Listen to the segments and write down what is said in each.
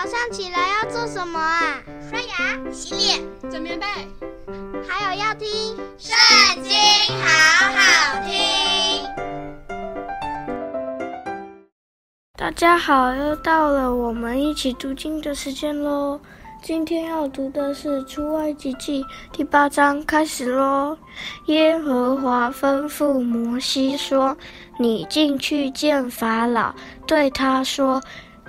早上起来要做什么啊？刷牙、洗脸、整棉被，还有要听《圣经》，好好听。大家好，又到了我们一起读经的时间喽。今天要读的是《出埃及记》第八章，开始喽。耶和华吩咐摩西说：“你进去见法老，对他说。”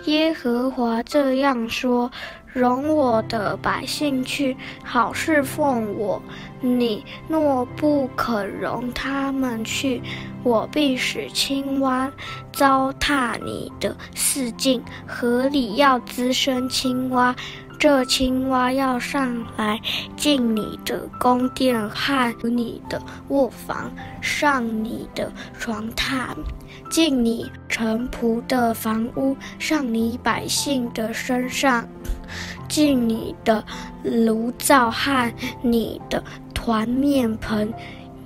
耶和华这样说：容我的百姓去，好侍奉我。你若不肯容他们去，我必使青蛙糟蹋你的四境，河里要滋生青蛙。这青蛙要上来进你的宫殿和你的卧房，上你的床榻，进你臣仆的房屋，上你百姓的身上，进你的炉灶和你的团面盆，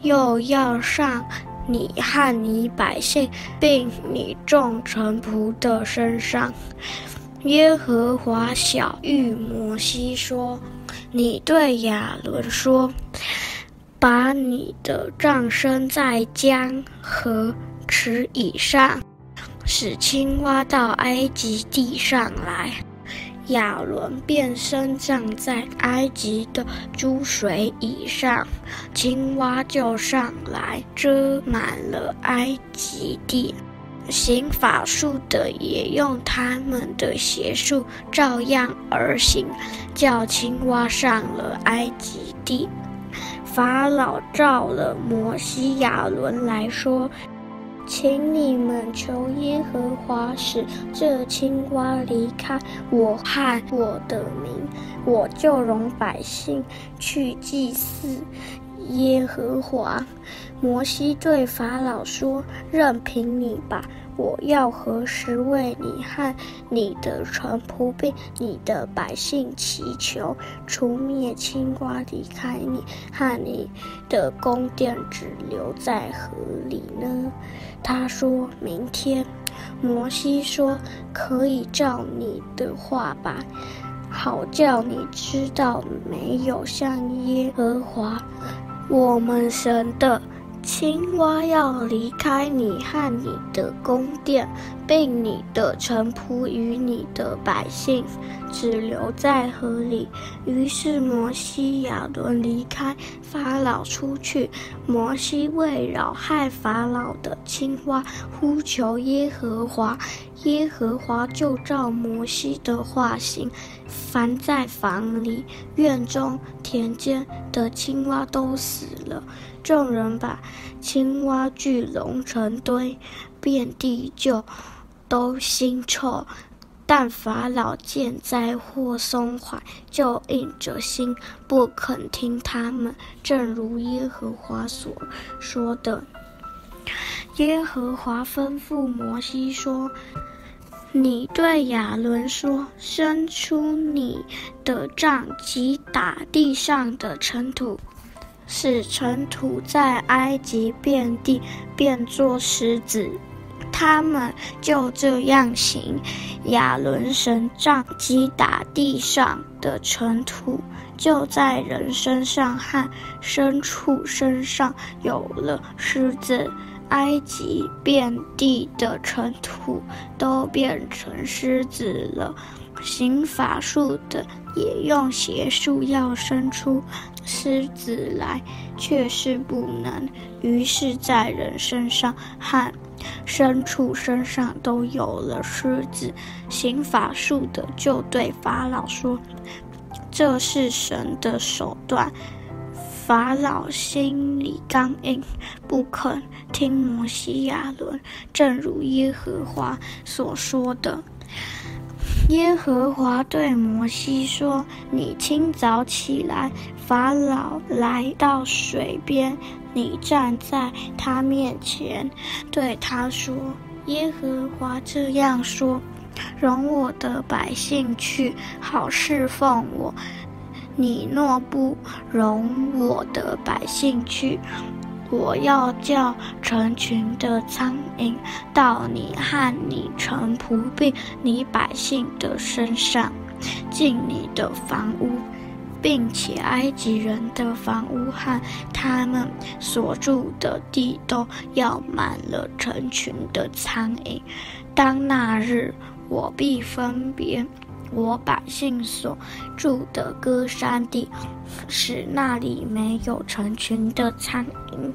又要上你和你百姓，并你众臣仆的身上。耶和华晓諭摩西说：“你对亚伦说，把你的杖伸在江河池以上，使青蛙到埃及地上来。亚伦便伸杖在埃及的诸水以上，青蛙就上来，遮满了埃及地。”行法术的也用他们的邪术照样而行，叫青蛙上了埃及地。法老召了摩西、亚伦来说：“请你们求耶和华使这青蛙离开我害我的民，我就容百姓去祭祀。”耶和华，摩西对法老说：“任凭你吧，我要何时为你和你的臣仆并你的百姓祈求，除灭青蛙，离开你和你的宫殿，只留在河里呢？”他说：“明天。”摩西说：“可以照你的话吧，好叫你知道，没有像耶和华。”我们神的。青蛙要离开你和你的宫殿，并你的臣仆与你的百姓，只留在河里。于是摩西、亚伦离开法老出去。摩西为扰害法老的青蛙，呼求耶和华。耶和华就照摩西的话行，凡在房里、院中、田间的青蛙都死了。众人把青蛙聚拢成堆，遍地就都腥臭。但法老见灾祸松缓，就硬着心不肯听他们，正如耶和华所说的。耶和华吩咐摩西说。你对亚伦说：“伸出你的杖，击打地上的尘土，使尘土在埃及遍地变作石子。”他们就这样行。亚伦神杖击打地上的尘土，就在人身上和牲畜身上有了虱子。埃及遍地的尘土都变成狮子了。行法术的也用邪术要生出狮子来，却是不能。于是，在人身上和牲畜身上都有了狮子。行法术的就对法老说：“这是神的手段。”法老心里刚硬，不肯听摩西、亚伦，正如耶和华所说的。耶和华对摩西说：“你清早起来，法老来到水边，你站在他面前，对他说：耶和华这样说：容我的百姓去，好侍奉我。”你若不容我的百姓去，我要叫成群的苍蝇到你和你臣仆并你百姓的身上，进你的房屋。并且埃及人的房屋和他们所住的地都要满了成群的苍蝇。当那日，我必分别我百姓所住的歌山地，使那里没有成群的苍蝇，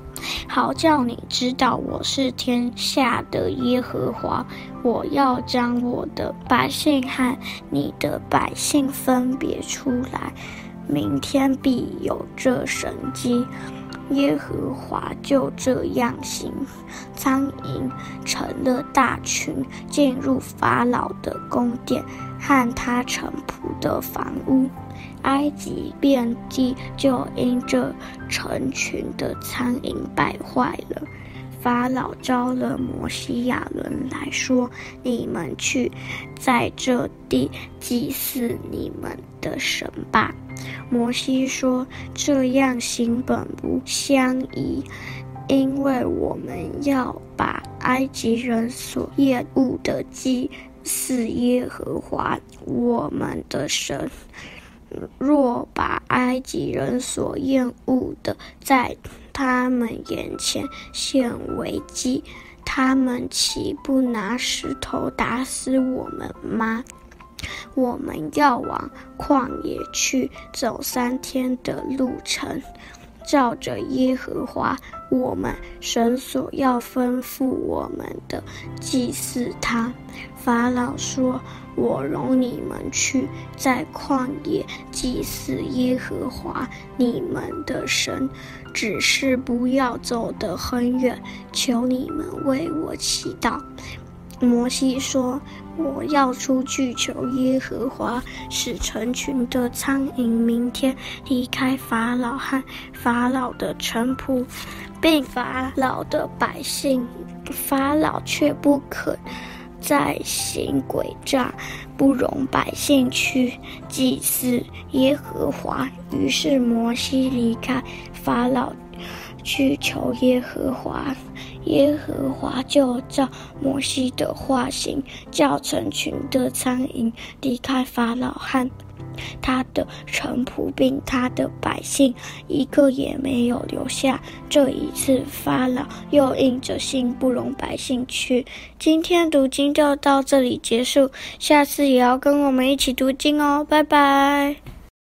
好叫你知道我是天下的耶和华。我要将我的百姓和你的百姓分别出来。明天必有这神迹，耶和华就这样行。苍蝇成了大群，进入法老的宫殿和他臣仆的房屋，埃及遍地就因这成群的苍蝇败坏了。法老召了摩西亚伦来说：“你们去，在这地祭祀你们的神吧。”摩西说：“这样行本不相宜，因为我们要把埃及人所厌恶的祭祀耶和华我们的神。若把埃及人所厌恶的在他们眼前现危机，他们岂不拿石头打死我们吗？”我们要往旷野去，走三天的路程，照着耶和华我们神所要吩咐我们的祭祀他。法老说：“我容你们去，在旷野祭祀耶和华你们的神，只是不要走得很远，求你们为我祈祷。”摩西说：“我要出去求耶和华，使成群的苍蝇明天离开法老和法老的臣仆，并法老的百姓。法老却不肯再行诡诈，不容百姓去祭祀耶和华。于是摩西离开法老。”去求耶和华，耶和华就照摩西的话行，叫成群的苍蝇离开法老和他的臣仆，并他的百姓，一个也没有留下。这一次，法老又硬着心不容百姓去。今天读经就到这里结束，下次也要跟我们一起读经哦，拜拜。